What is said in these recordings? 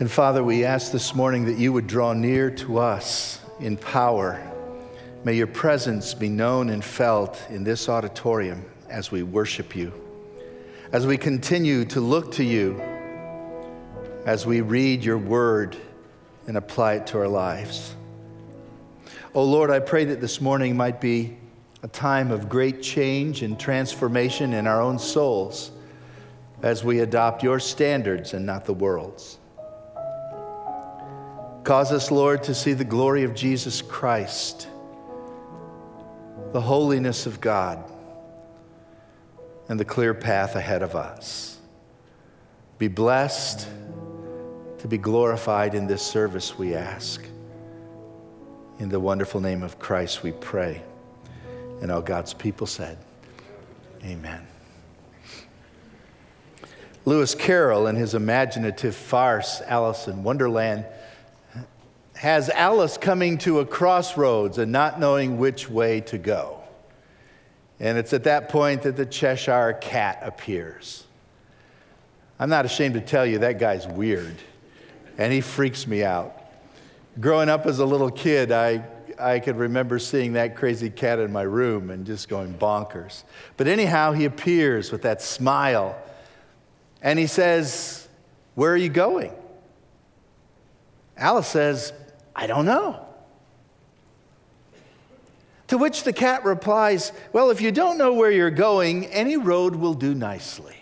And Father, we ask this morning that you would draw near to us in power. May your presence be known and felt in this auditorium as we worship you, as we continue to look to you, as we read your word and apply it to our lives. Oh Lord, I pray that this morning might be a time of great change and transformation in our own souls as we adopt your standards and not the world's. Cause us, Lord, to see the glory of Jesus Christ, the holiness of God, and the clear path ahead of us. Be blessed to be glorified in this service, we ask. In the wonderful name of Christ, we pray. And all God's people said, Amen. Lewis Carroll, in his imaginative farce, Alice in Wonderland, has Alice coming to a crossroads and not knowing which way to go. And it's at that point that the Cheshire cat appears. I'm not ashamed to tell you that guy's weird, and he freaks me out growing up as a little kid, I, I could remember seeing that crazy cat in my room and just going bonkers. But anyhow, he appears with that smile and he says, Where are you going? Alice says, I don't know. To which the cat replies, Well, if you don't know where you're going, any road will do nicely.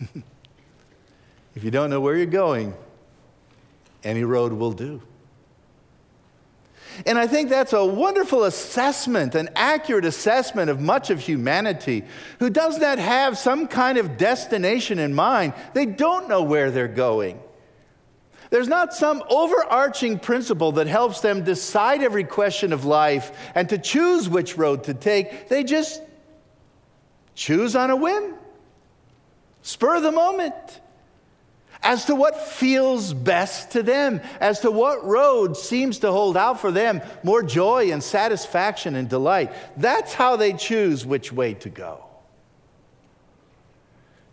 if you don't know where you're going, any road will do. And I think that's a wonderful assessment, an accurate assessment of much of humanity who does not have some kind of destination in mind. They don't know where they're going. There's not some overarching principle that helps them decide every question of life and to choose which road to take. They just choose on a whim, spur the moment as to what feels best to them, as to what road seems to hold out for them more joy and satisfaction and delight. That's how they choose which way to go.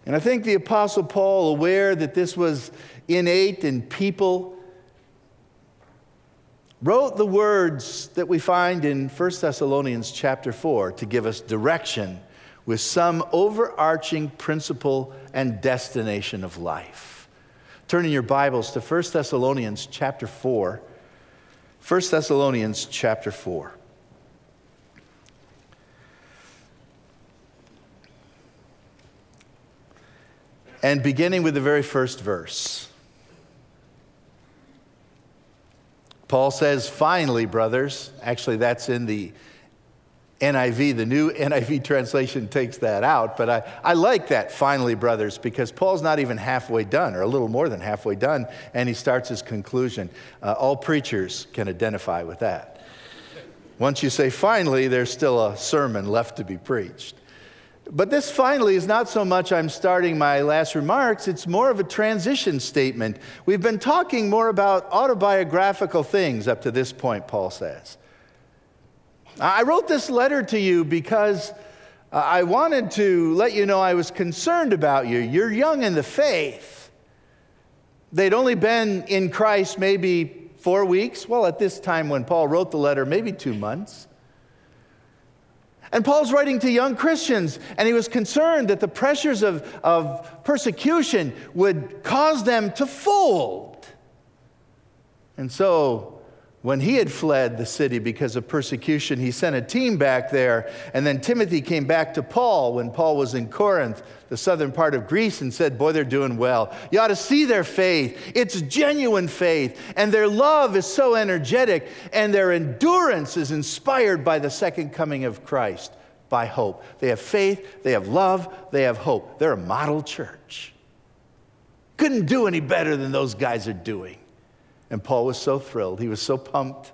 And I think the Apostle Paul, aware that this was innate in people, wrote the words that we find in 1 Thessalonians chapter 4 to give us direction with some overarching principle and destination of life. Turn in your Bibles to 1 Thessalonians chapter 4. 1 Thessalonians chapter 4. And beginning with the very first verse. Paul says, finally, brothers. Actually, that's in the NIV, the new NIV translation takes that out, but I, I like that finally, brothers, because Paul's not even halfway done, or a little more than halfway done, and he starts his conclusion. Uh, all preachers can identify with that. Once you say finally, there's still a sermon left to be preached. But this finally is not so much I'm starting my last remarks, it's more of a transition statement. We've been talking more about autobiographical things up to this point, Paul says. I wrote this letter to you because uh, I wanted to let you know I was concerned about you. You're young in the faith. They'd only been in Christ maybe four weeks. Well, at this time when Paul wrote the letter, maybe two months. And Paul's writing to young Christians, and he was concerned that the pressures of, of persecution would cause them to fold. And so when he had fled the city because of persecution, he sent a team back there. And then Timothy came back to Paul when Paul was in Corinth, the southern part of Greece, and said, Boy, they're doing well. You ought to see their faith. It's genuine faith. And their love is so energetic, and their endurance is inspired by the second coming of Christ, by hope. They have faith, they have love, they have hope. They're a model church. Couldn't do any better than those guys are doing. And Paul was so thrilled. He was so pumped.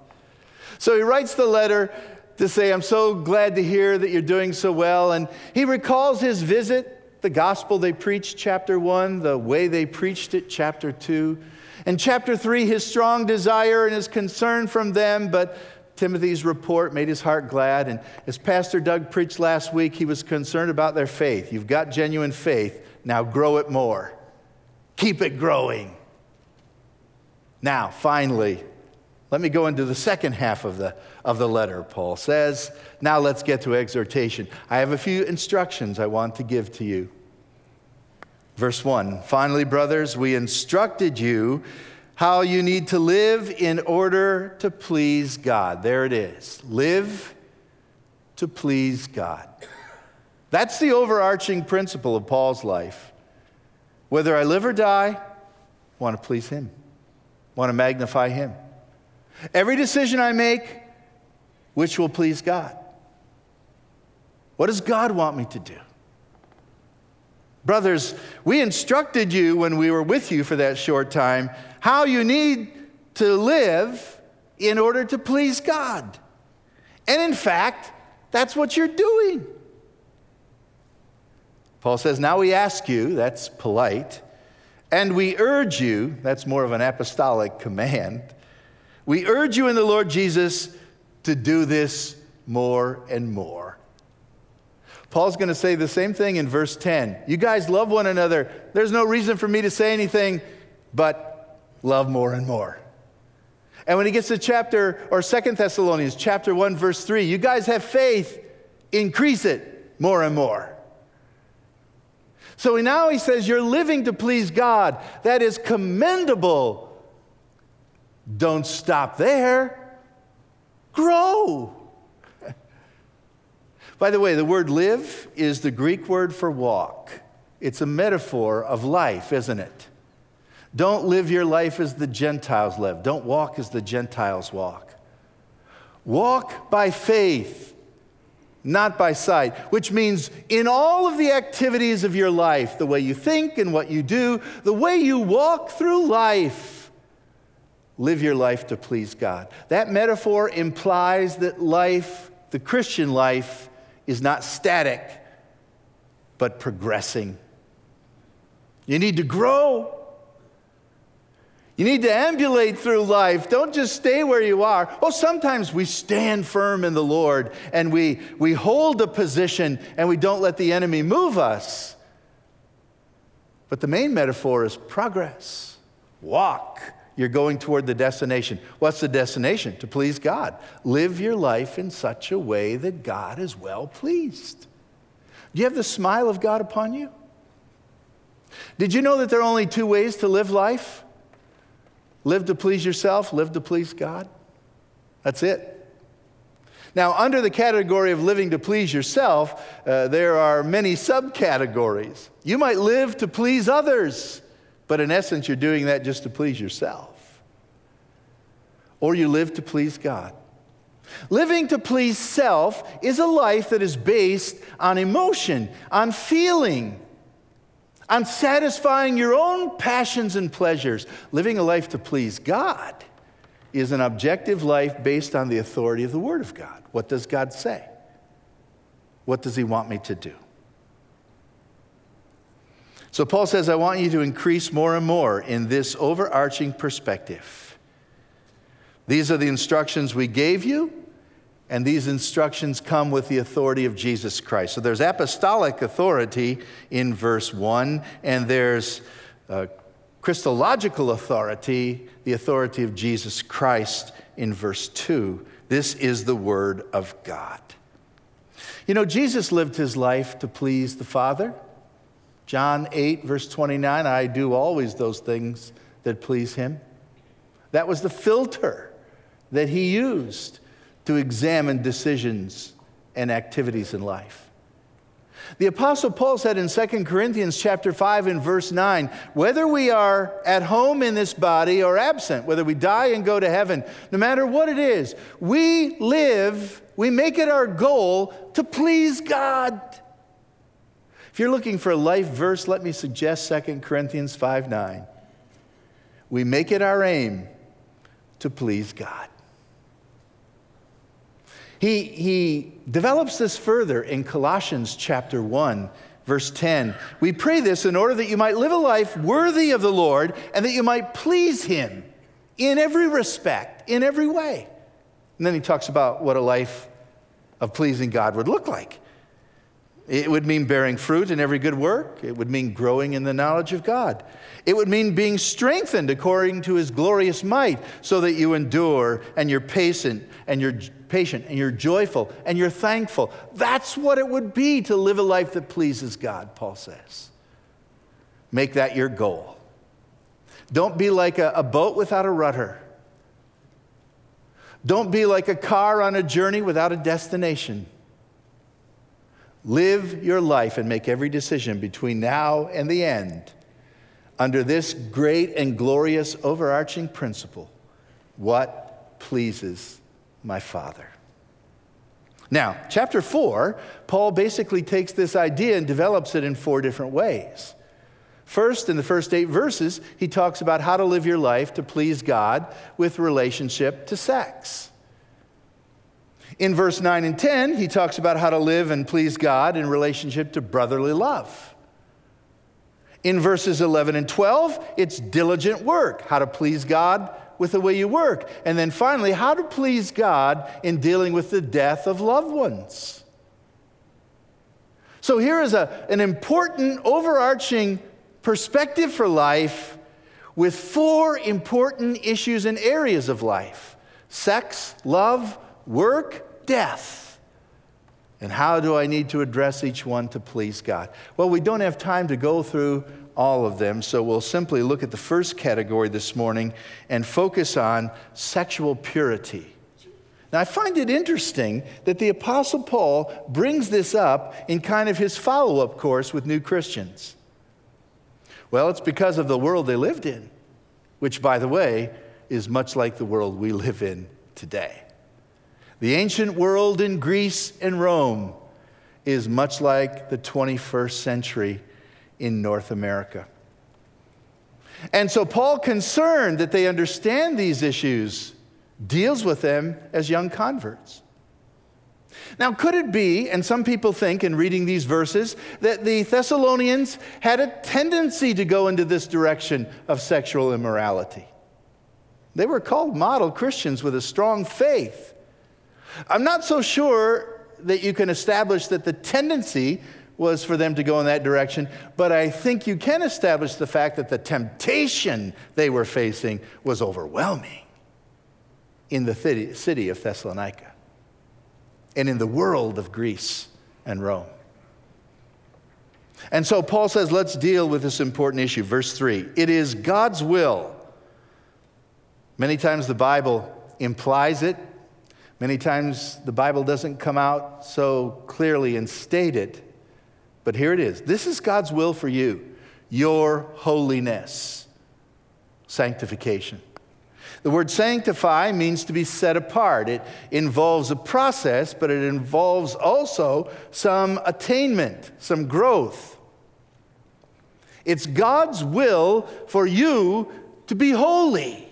So he writes the letter to say, I'm so glad to hear that you're doing so well. And he recalls his visit, the gospel they preached, chapter one, the way they preached it, chapter two. And chapter three, his strong desire and his concern from them, but Timothy's report made his heart glad. And as Pastor Doug preached last week, he was concerned about their faith. You've got genuine faith, now grow it more. Keep it growing. Now, finally, let me go into the second half of the, of the letter, Paul says. Now let's get to exhortation. I have a few instructions I want to give to you. Verse 1 Finally, brothers, we instructed you how you need to live in order to please God. There it is. Live to please God. That's the overarching principle of Paul's life. Whether I live or die, I want to please Him, I want to magnify Him. Every decision I make, which will please God. What does God want me to do? Brothers, we instructed you when we were with you for that short time how you need to live in order to please God. And in fact, that's what you're doing. Paul says, Now we ask you, that's polite, and we urge you, that's more of an apostolic command, we urge you in the Lord Jesus to do this more and more. Paul's going to say the same thing in verse 10. You guys love one another. There's no reason for me to say anything but love more and more. And when he gets to chapter or Second Thessalonians chapter 1 verse 3, you guys have faith, increase it more and more. So now he says you're living to please God. That is commendable don't stop there, grow. By the way, the word live is the Greek word for walk. It's a metaphor of life, isn't it? Don't live your life as the Gentiles live. Don't walk as the Gentiles walk. Walk by faith, not by sight, which means in all of the activities of your life, the way you think and what you do, the way you walk through life, live your life to please God. That metaphor implies that life, the Christian life, is not static, but progressing. You need to grow. You need to ambulate through life. Don't just stay where you are. Oh, sometimes we stand firm in the Lord and we, we hold a position and we don't let the enemy move us. But the main metaphor is progress. Walk you're going toward the destination. What's the destination? To please God. Live your life in such a way that God is well pleased. Do you have the smile of God upon you? Did you know that there are only two ways to live life? Live to please yourself, live to please God. That's it. Now, under the category of living to please yourself, uh, there are many subcategories. You might live to please others. But in essence, you're doing that just to please yourself. Or you live to please God. Living to please self is a life that is based on emotion, on feeling, on satisfying your own passions and pleasures. Living a life to please God is an objective life based on the authority of the Word of God. What does God say? What does He want me to do? So Paul says, I want you to increase more and more in this overarching perspective. These are the instructions we gave you, and these instructions come with the authority of Jesus Christ. So there's apostolic authority in verse 1, and there's uh, Christological authority, the authority of Jesus Christ in verse 2. This is the Word of God. You know, Jesus lived his life to please the Father. John 8, verse 29, I do always those things that please him. That was the filter that he used to examine decisions and activities in life. The apostle Paul said in 2 Corinthians chapter 5 and verse 9, whether we are at home in this body or absent, whether we die and go to heaven, no matter what it is, we live, we make it our goal to please God. If you're looking for a life verse, let me suggest 2 Corinthians 5 9. We make it our aim to please God. He, he develops this further in Colossians chapter 1, verse 10. We pray this in order that you might live a life worthy of the Lord and that you might please Him in every respect, in every way. And then he talks about what a life of pleasing God would look like. It would mean bearing fruit in every good work. It would mean growing in the knowledge of God. It would mean being strengthened according to his glorious might so that you endure and you're patient and you're patient and you're joyful and you're thankful. That's what it would be to live a life that pleases God, Paul says. Make that your goal. Don't be like a, a boat without a rudder. Don't be like a car on a journey without a destination. Live your life and make every decision between now and the end under this great and glorious overarching principle what pleases my Father. Now, chapter 4, Paul basically takes this idea and develops it in four different ways. First, in the first eight verses, he talks about how to live your life to please God with relationship to sex. In verse 9 and 10, he talks about how to live and please God in relationship to brotherly love. In verses 11 and 12, it's diligent work, how to please God with the way you work. And then finally, how to please God in dealing with the death of loved ones. So here is a, an important overarching perspective for life with four important issues and areas of life sex, love, work, death. And how do I need to address each one to please God? Well, we don't have time to go through all of them, so we'll simply look at the first category this morning and focus on sexual purity. Now, I find it interesting that the Apostle Paul brings this up in kind of his follow up course with new Christians. Well, it's because of the world they lived in, which, by the way, is much like the world we live in today. The ancient world in Greece and Rome is much like the 21st century in North America. And so, Paul, concerned that they understand these issues, deals with them as young converts. Now, could it be, and some people think in reading these verses, that the Thessalonians had a tendency to go into this direction of sexual immorality? They were called model Christians with a strong faith. I'm not so sure that you can establish that the tendency was for them to go in that direction, but I think you can establish the fact that the temptation they were facing was overwhelming in the city of Thessalonica and in the world of Greece and Rome. And so Paul says, let's deal with this important issue. Verse 3 It is God's will. Many times the Bible implies it, Many times the Bible doesn't come out so clearly and state it, but here it is. This is God's will for you your holiness, sanctification. The word sanctify means to be set apart. It involves a process, but it involves also some attainment, some growth. It's God's will for you to be holy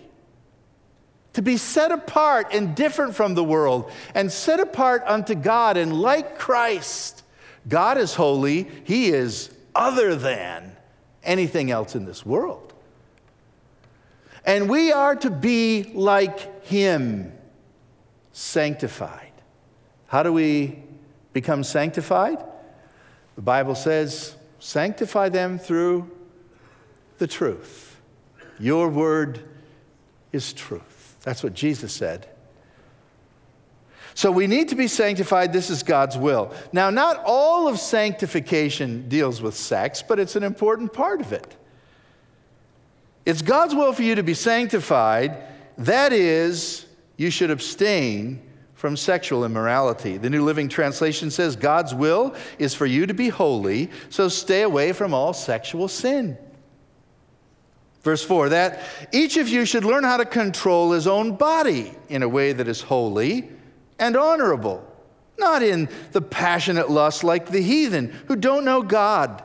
to be set apart and different from the world, and set apart unto God. And like Christ, God is holy, He is other than anything else in this world. And we are to be like Him, sanctified. How do we become sanctified? The Bible says, sanctify them through the truth. Your word is truth. That's what Jesus said. So we need to be sanctified. This is God's will. Now, not all of sanctification deals with sex, but it's an important part of it. It's God's will for you to be sanctified. That is, you should abstain from sexual immorality. The New Living Translation says God's will is for you to be holy, so stay away from all sexual sin. Verse 4 that each of you should learn how to control his own body in a way that is holy and honorable, not in the passionate lust like the heathen who don't know God.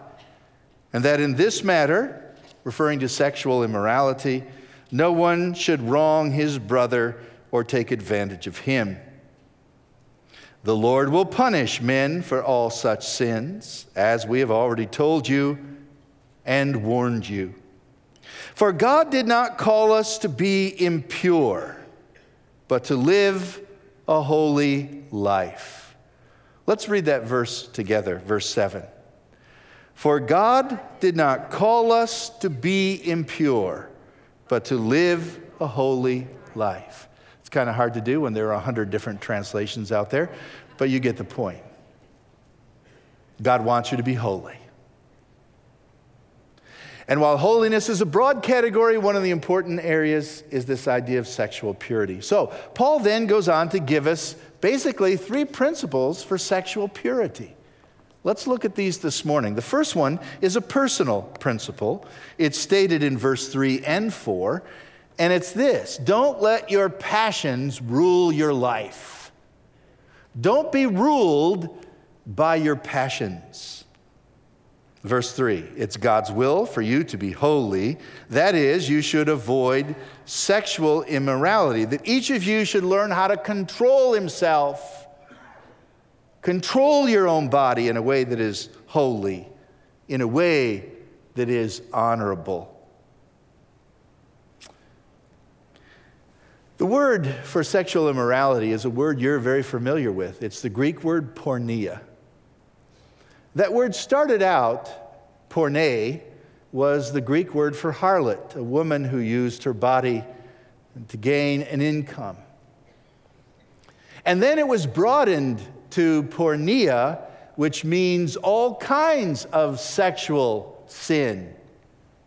And that in this matter, referring to sexual immorality, no one should wrong his brother or take advantage of him. The Lord will punish men for all such sins, as we have already told you and warned you. For God did not call us to be impure, but to live a holy life. Let's read that verse together, verse 7. For God did not call us to be impure, but to live a holy life. It's kind of hard to do when there are a hundred different translations out there, but you get the point. God wants you to be holy. And while holiness is a broad category, one of the important areas is this idea of sexual purity. So, Paul then goes on to give us basically three principles for sexual purity. Let's look at these this morning. The first one is a personal principle. It's stated in verse 3 and 4, and it's this Don't let your passions rule your life. Don't be ruled by your passions. Verse 3 It's God's will for you to be holy. That is, you should avoid sexual immorality, that each of you should learn how to control himself Control your own body in a way that is holy, in a way that is honorable. The word for sexual immorality is a word you're very familiar with. It's the Greek word porneia. That word started out, porne, was the Greek word for harlot, a woman who used her body to gain an income. And then it was broadened to porneia, which means all kinds of sexual sin,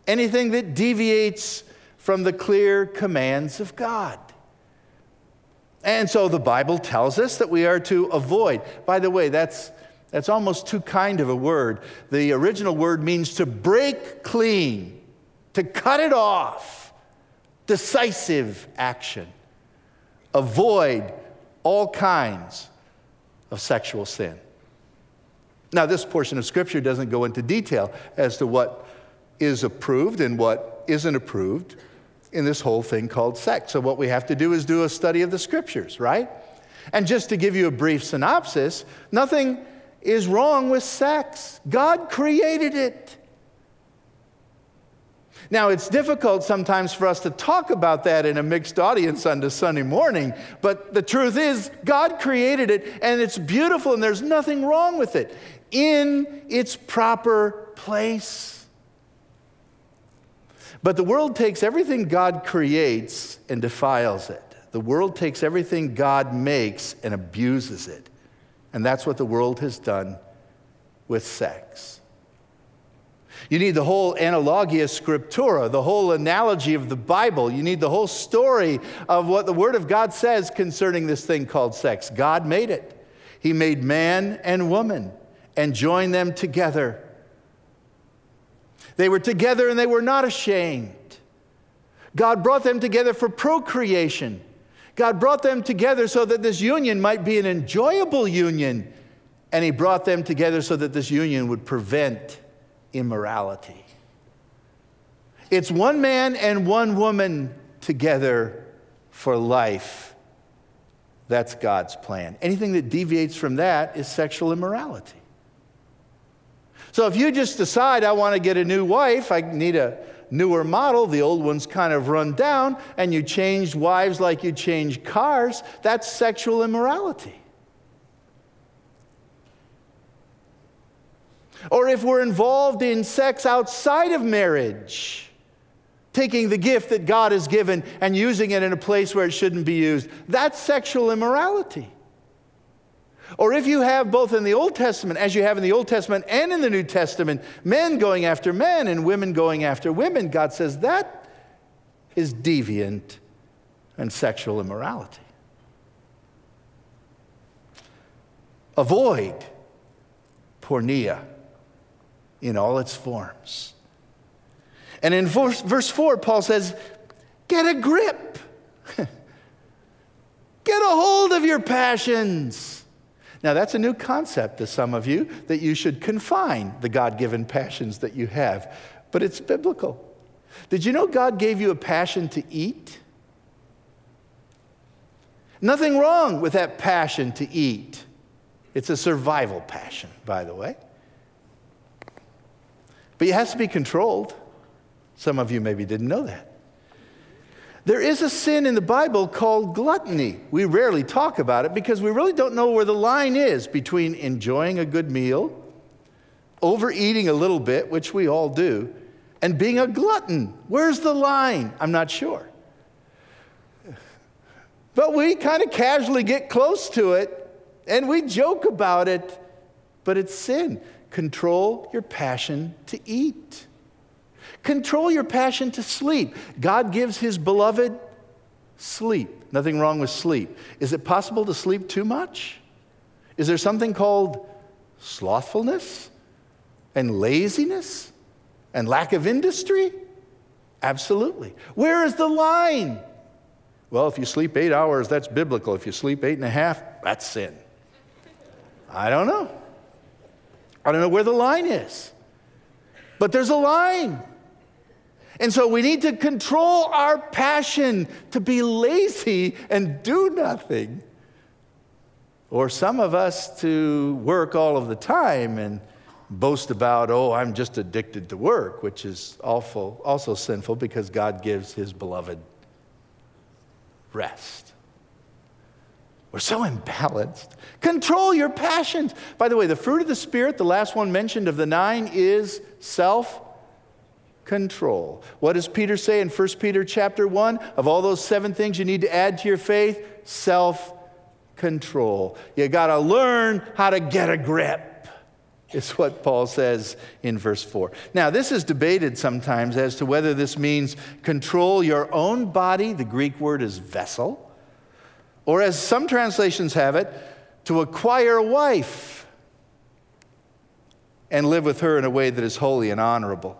anything that deviates from the clear commands of God. And so the Bible tells us that we are to avoid. By the way, that's, that's almost too kind of a word. The original word means to break clean, to cut it off, decisive action. Avoid all kinds of sexual sin. Now, this portion of Scripture doesn't go into detail as to what is approved and what isn't approved in this whole thing called sex. So, what we have to do is do a study of the Scriptures, right? And just to give you a brief synopsis, nothing is wrong with sex. God created it. Now, it's difficult sometimes for us to talk about that in a mixed audience on the Sunday morning, but the truth is, God created it and it's beautiful and there's nothing wrong with it in its proper place. But the world takes everything God creates and defiles it. The world takes everything God makes and abuses it. And that's what the world has done with sex. You need the whole analogia scriptura, the whole analogy of the Bible. You need the whole story of what the Word of God says concerning this thing called sex. God made it. He made man and woman and joined them together. They were together and they were not ashamed. God brought them together for procreation. God brought them together so that this union might be an enjoyable union. And He brought them together so that this union would prevent immorality. It's one man and one woman together for life. That's God's plan. Anything that deviates from that is sexual immorality. So if you just decide, I want to get a new wife, I need a newer model, the old one's kind of run down, and you change wives like you change cars, that's sexual immorality. Or if we're involved in sex outside of marriage, taking the gift that God has given and using it in a place where it shouldn't be used, that's sexual immorality. Or if you have both in the Old Testament, as you have in the Old Testament and in the New Testament, men going after men and women going after women, God says that is deviant and sexual immorality. Avoid porneia in all its forms. And in verse, verse 4, Paul says, Get a grip. Get a hold of your passions. Now, that's a new concept to some of you that you should confine the God given passions that you have, but it's biblical. Did you know God gave you a passion to eat? Nothing wrong with that passion to eat. It's a survival passion, by the way. But it has to be controlled. Some of you maybe didn't know that. There is a sin in the Bible called gluttony. We rarely talk about it because we really don't know where the line is between enjoying a good meal, overeating a little bit, which we all do, and being a glutton. Where's the line? I'm not sure. But we kind of casually get close to it and we joke about it, but it's sin. Control your passion to eat. Control your passion to sleep. God gives his beloved sleep. Nothing wrong with sleep. Is it possible to sleep too much? Is there something called slothfulness and laziness and lack of industry? Absolutely. Where is the line? Well, if you sleep eight hours, that's biblical. If you sleep eight and a half, that's sin. I don't know. I don't know where the line is. But there's a line. And so we need to control our passion to be lazy and do nothing. Or some of us to work all of the time and boast about, oh, I'm just addicted to work, which is awful, also sinful because God gives his beloved rest. We're so imbalanced. Control your passions. By the way, the fruit of the Spirit, the last one mentioned of the nine, is self control. What does Peter say in 1 Peter chapter 1? Of all those seven things you need to add to your faith, self control. You got to learn how to get a grip, is what Paul says in verse 4. Now, this is debated sometimes as to whether this means control your own body, the Greek word is vessel, or as some translations have it, to acquire a wife and live with her in a way that is holy and honorable.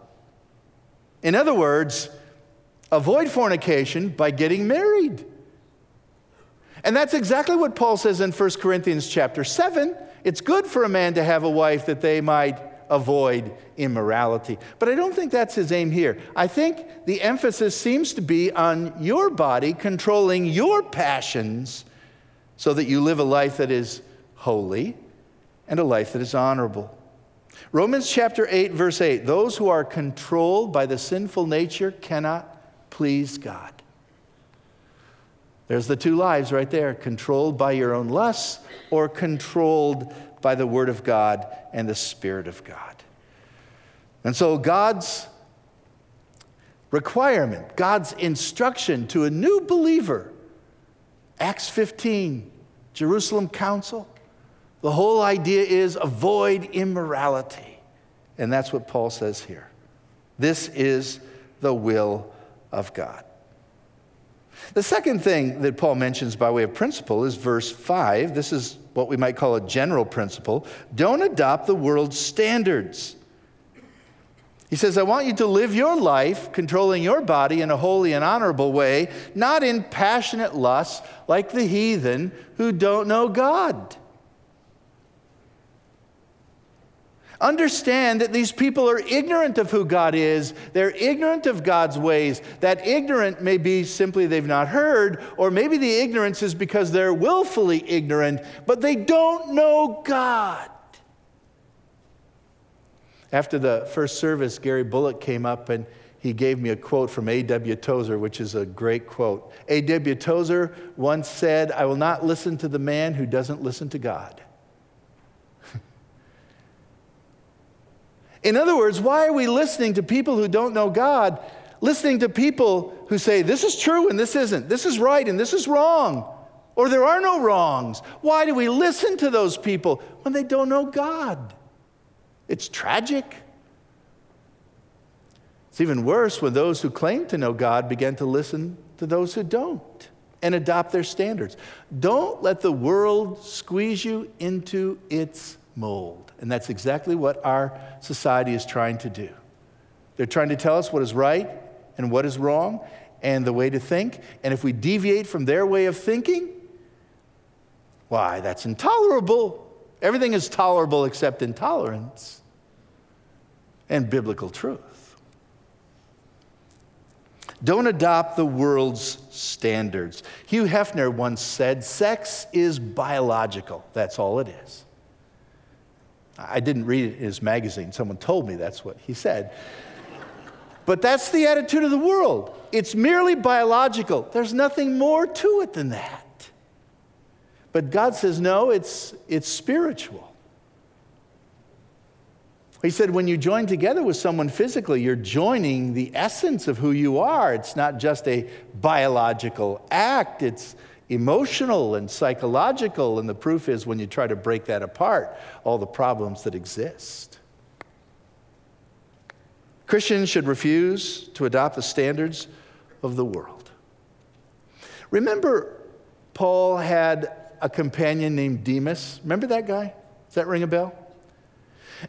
In other words, avoid fornication by getting married. And that's exactly what Paul says in 1 Corinthians chapter 7. It's good for a man to have a wife that they might avoid immorality. But I don't think that's his aim here. I think the emphasis seems to be on your body controlling your passions so that you live a life that is holy and a life that is honorable. Romans chapter 8, verse 8 those who are controlled by the sinful nature cannot please God. There's the two lives right there controlled by your own lusts or controlled by the Word of God and the Spirit of God. And so, God's requirement, God's instruction to a new believer, Acts 15, Jerusalem Council, the whole idea is avoid immorality. And that's what Paul says here. This is the will of God. The second thing that Paul mentions by way of principle is verse 5. This is what we might call a general principle. Don't adopt the world's standards. He says, I want you to live your life controlling your body in a holy and honorable way, not in passionate lust like the heathen who don't know God. Understand that these people are ignorant of who God is. They're ignorant of God's ways. That ignorant may be simply they've not heard, or maybe the ignorance is because they're willfully ignorant, but they don't know God. After the first service, Gary Bullock came up and he gave me a quote from A.W. Tozer, which is a great quote. A.W. Tozer once said, I will not listen to the man who doesn't listen to God. In other words, why are we listening to people who don't know God, listening to people who say, this is true and this isn't, this is right and this is wrong, or there are no wrongs? Why do we listen to those people when they don't know God? It's tragic. It's even worse when those who claim to know God begin to listen to those who don't and adopt their standards. Don't let the world squeeze you into its mold. And that's exactly what our society is trying to do. They're trying to tell us what is right and what is wrong and the way to think. And if we deviate from their way of thinking, why, that's intolerable. Everything is tolerable except intolerance and biblical truth. Don't adopt the world's standards. Hugh Hefner once said, Sex is biological. That's all it is. I didn't read it in his magazine. Someone told me that's what he said. But that's the attitude of the world. It's merely biological. There's nothing more to it than that. But God says, no, it's, it's spiritual. He said, when you join together with someone physically, you're joining the essence of who you are. It's not just a biological act, it's emotional and psychological. And the proof is when you try to break that apart, all the problems that exist. Christians should refuse to adopt the standards of the world. Remember, Paul had a companion named Demas. Remember that guy? Does that ring a bell?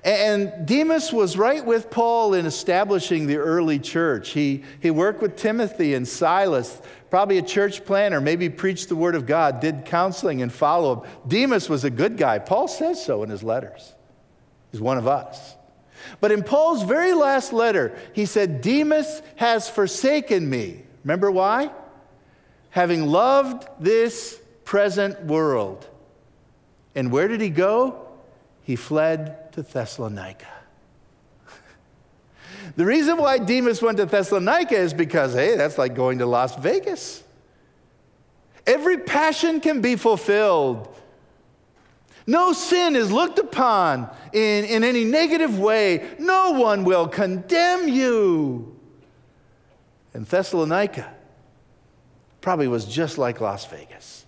And Demas was right with Paul in establishing the early church. He, he worked with Timothy and Silas, probably a church planner, maybe preached the word of God, did counseling and follow up. Demas was a good guy. Paul says so in his letters. He's one of us. But in Paul's very last letter, he said, Demas has forsaken me. Remember why? Having loved this present world. And where did he go? He fled to Thessalonica. The reason why Demas went to Thessalonica is because, hey, that's like going to Las Vegas. Every passion can be fulfilled. No sin is looked upon in, in any negative way. No one will condemn you. And Thessalonica probably was just like Las Vegas.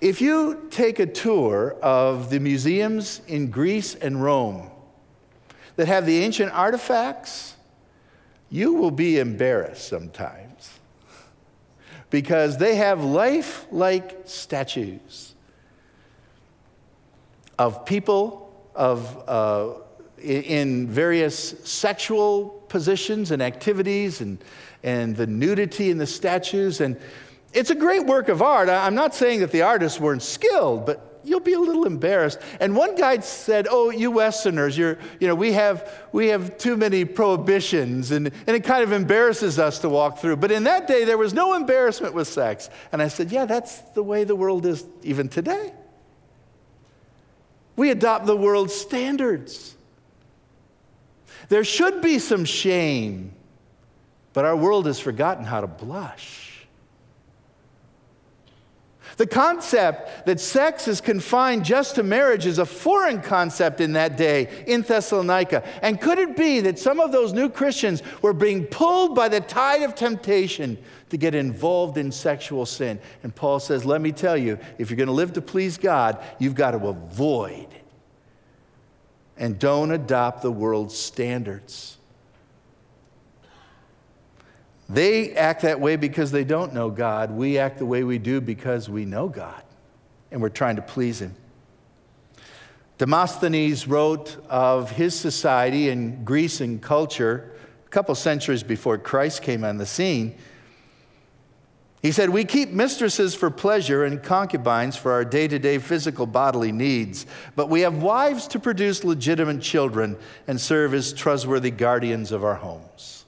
If you take a tour of the museums in Greece and Rome that have the ancient artifacts, you will be embarrassed sometimes because they have life like statues of people of, uh, in various sexual positions and activities and, and the nudity in the statues. And it's a great work of art. I'm not saying that the artists weren't skilled, but you'll be a little embarrassed. And one guy said, Oh, you Westerners, you're, you know, we have, we have too many prohibitions, and, and it kind of embarrasses us to walk through. But in that day, there was no embarrassment with sex. And I said, Yeah, that's the way the world is even today. We adopt the world's standards. There should be some shame, but our world has forgotten how to blush. The concept that sex is confined just to marriage is a foreign concept in that day in Thessalonica. And could it be that some of those new Christians were being pulled by the tide of temptation to get involved in sexual sin? And Paul says, Let me tell you, if you're going to live to please God, you've got to avoid and don't adopt the world's standards. They act that way because they don't know God. We act the way we do because we know God and we're trying to please Him. Demosthenes wrote of his society in Greece and culture a couple centuries before Christ came on the scene. He said, We keep mistresses for pleasure and concubines for our day to day physical bodily needs, but we have wives to produce legitimate children and serve as trustworthy guardians of our homes.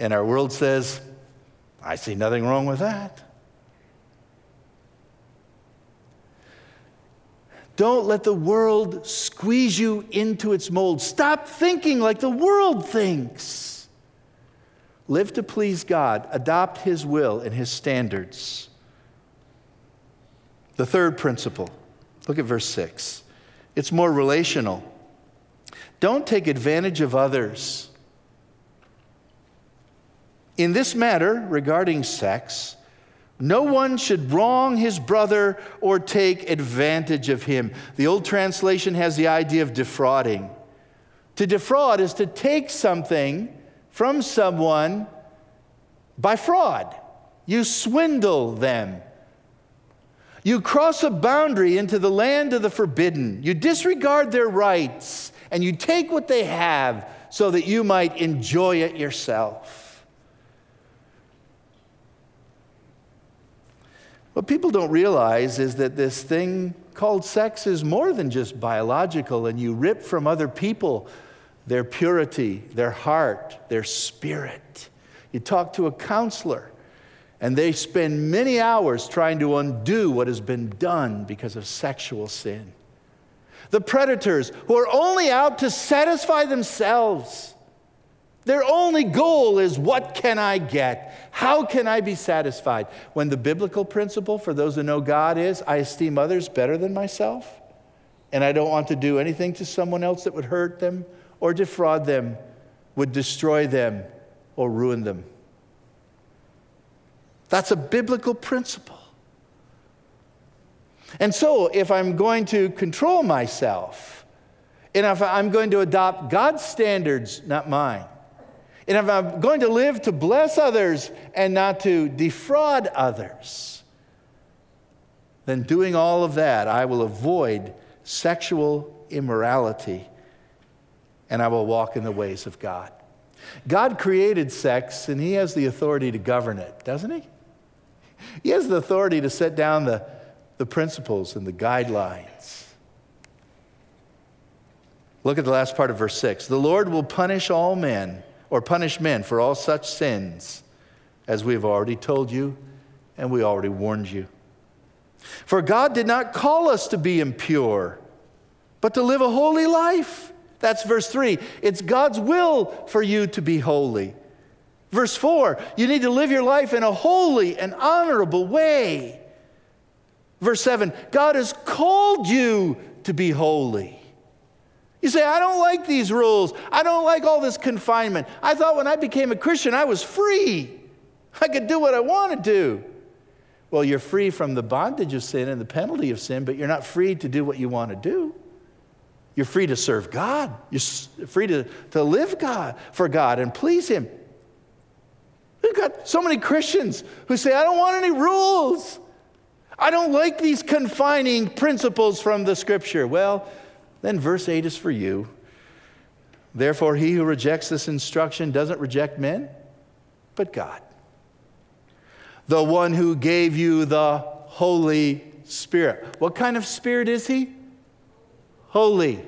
And our world says, I see nothing wrong with that. Don't let the world squeeze you into its mold. Stop thinking like the world thinks. Live to please God, adopt His will and His standards. The third principle, look at verse 6. It's more relational. Don't take advantage of others. In this matter, regarding sex, no one should wrong his brother or take advantage of him. The old translation has the idea of defrauding. To defraud is to take something from someone by fraud. You swindle them. You cross a boundary into the land of the forbidden. You disregard their rights and you take what they have so that you might enjoy it yourself. What people don't realize is that this thing called sex is more than just biological, and you rip from other people their purity, their heart, their spirit. You talk to a counselor, and they spend many hours trying to undo what has been done because of sexual sin. the predators who are only out to satisfy themselves. Their only goal is what can I get? How can I be satisfied? When the biblical principle for those who know God is I esteem others better than myself, and I don't want to do anything to someone else that would hurt them or defraud them, would destroy them or ruin them. That's a biblical principle. And so, if I'm going to control myself, and if I'm going to adopt God's standards, not mine, and if I'm going to live to bless others and not to defraud others, then doing all of that, I will avoid sexual immorality and I will walk in the ways of God. God created sex and He has the authority to govern it, doesn't He? He has the authority to set down the, the principles and the guidelines. Look at the last part of verse 6. The Lord will punish all men, or punish men for all such sins, as we have already told you and we already warned you. For God did not call us to be impure, but to live a holy life. That's verse 3. It's God's will for you to be holy. Verse 4, you need to live your life in a holy and honorable way. Verse 7, God has called you to be holy. You say, I don't like these rules. I don't like all this confinement. I thought when I became a Christian, I was free. I could do what I want to do. Well, you're free from the bondage of sin and the penalty of sin, but you're not free to do what you want to do. You're free to serve God. You're free to, to live God for God and please Him. We've got so many Christians who say, I don't want any rules. I don't like these confining principles from the scripture. Well, then verse 8 is for you. Therefore, he who rejects this instruction doesn't reject men, but God. The one who gave you the Holy Spirit. What kind of spirit is he? Holy.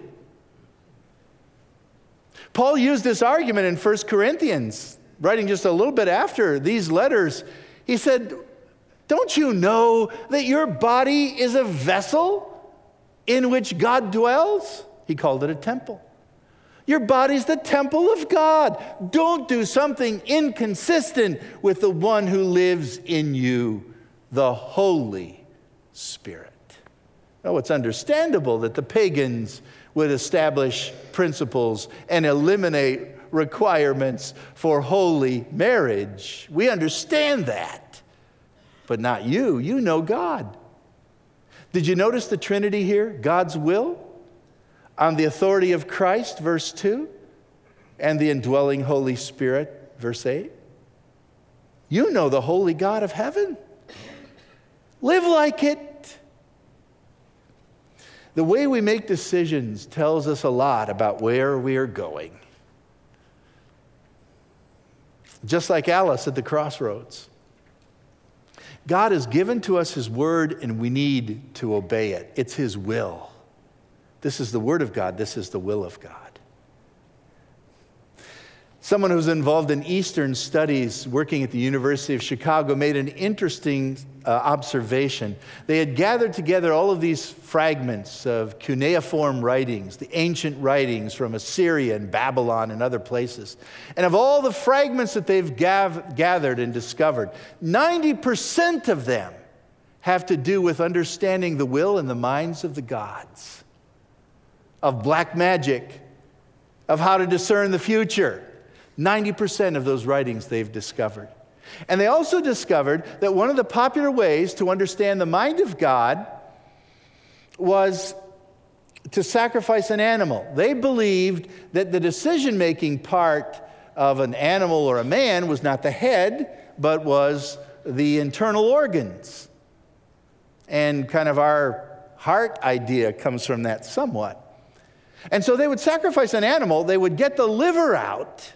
Paul used this argument in 1 Corinthians writing just a little bit after these letters, he said, Don't you know that your body is a vessel in which God dwells? He called it a temple. Your body's the temple of God. Don't do something inconsistent with the one who lives in you, the Holy Spirit. Oh, it's understandable that the pagans would establish principles and eliminate requirements for holy marriage. We understand that. But not you. You know God. Did you notice the Trinity here? God's will on the authority of Christ, verse 2, and the indwelling Holy Spirit, verse 8. You know the holy God of heaven. Live like it. The way we make decisions tells us a lot about where we are going just like Alice at the crossroads. God has given to us His word, and we need to obey it. It's His will. This is the word of God, this is the will of God. Someone who's involved in Eastern studies working at the University of Chicago made an interesting uh, observation. They had gathered together all of these fragments of cuneiform writings, the ancient writings from Assyria and Babylon and other places. And of all the fragments that they've gav- gathered and discovered, 90% of them have to do with understanding the will and the minds of the gods, of black magic, of how to discern the future 90% of those writings they've discovered. And they also discovered that one of the popular ways to understand the mind of God was to sacrifice an animal. They believed that the decision making part of an animal or a man was not the head, but was the internal organs. And kind of our heart idea comes from that somewhat. And so they would sacrifice an animal, they would get the liver out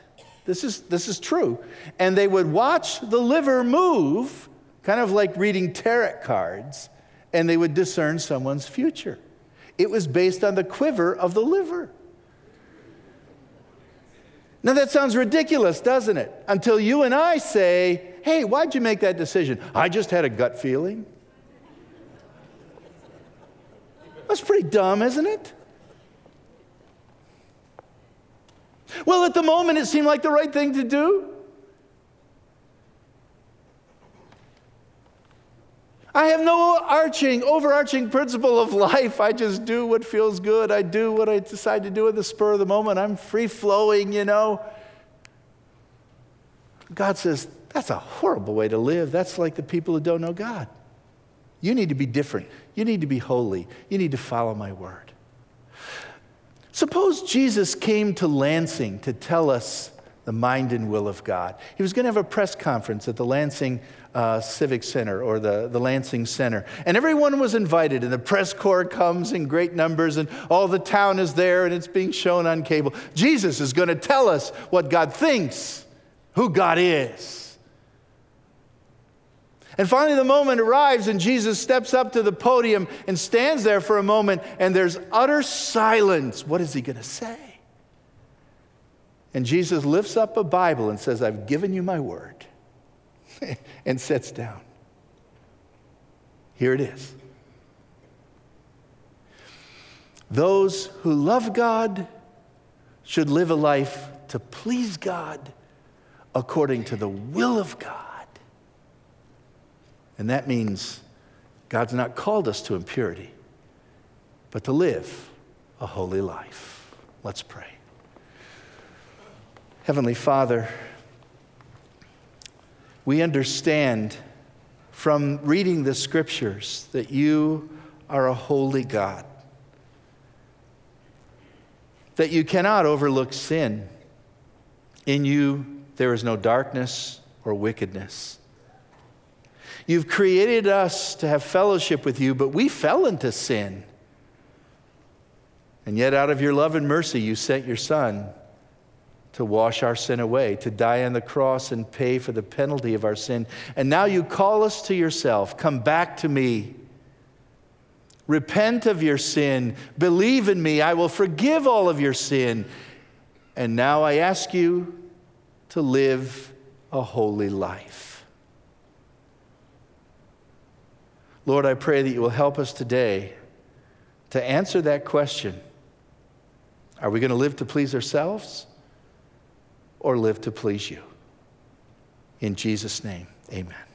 this is, this is true. And they would watch the liver move, kind of like reading tarot cards, and they would discern someone's future. It was based on the quiver of the liver. Now, that sounds ridiculous, doesn't it? Until you and I say, hey, why'd you make that decision? I just had a gut feeling. That's pretty dumb, isn't it? Well, at the moment, it seemed like the right thing to do. I have no arching, overarching principle of life. I just do what feels good. I do what I decide to do at the spur of the moment. I'm free flowing, you know. God says, that's a horrible way to live. That's like the people who don't know God. You need to be different. You need to be holy. You need to follow my word. Suppose Jesus came to Lansing to tell us the mind and will of God. He was going to have a press conference at the Lansing uh, Civic Center or the, the Lansing Center. And everyone was invited, and the press corps comes in great numbers, and all the town is there, and it's being shown on cable. Jesus is going to tell us what God thinks, who God is. And finally, the moment arrives, and Jesus steps up to the podium and stands there for a moment, and there's utter silence. What is he going to say? And Jesus lifts up a Bible and says, I've given you my word, and sits down. Here it is. Those who love God should live a life to please God according to the will of God. And that means God's not called us to impurity, but to live a holy life. Let's pray. Heavenly Father, we understand from reading the scriptures that you are a holy God, that you cannot overlook sin. In you, there is no darkness or wickedness. You've created us to have fellowship with you, but we fell into sin. And yet, out of your love and mercy, you sent your Son to wash our sin away, to die on the cross and pay for the penalty of our sin. And now you call us to yourself. Come back to me. Repent of your sin. Believe in me. I will forgive all of your sin. And now I ask you to live a holy life. Lord, I pray that you will help us today to answer that question Are we going to live to please ourselves or live to please you? In Jesus' name, amen.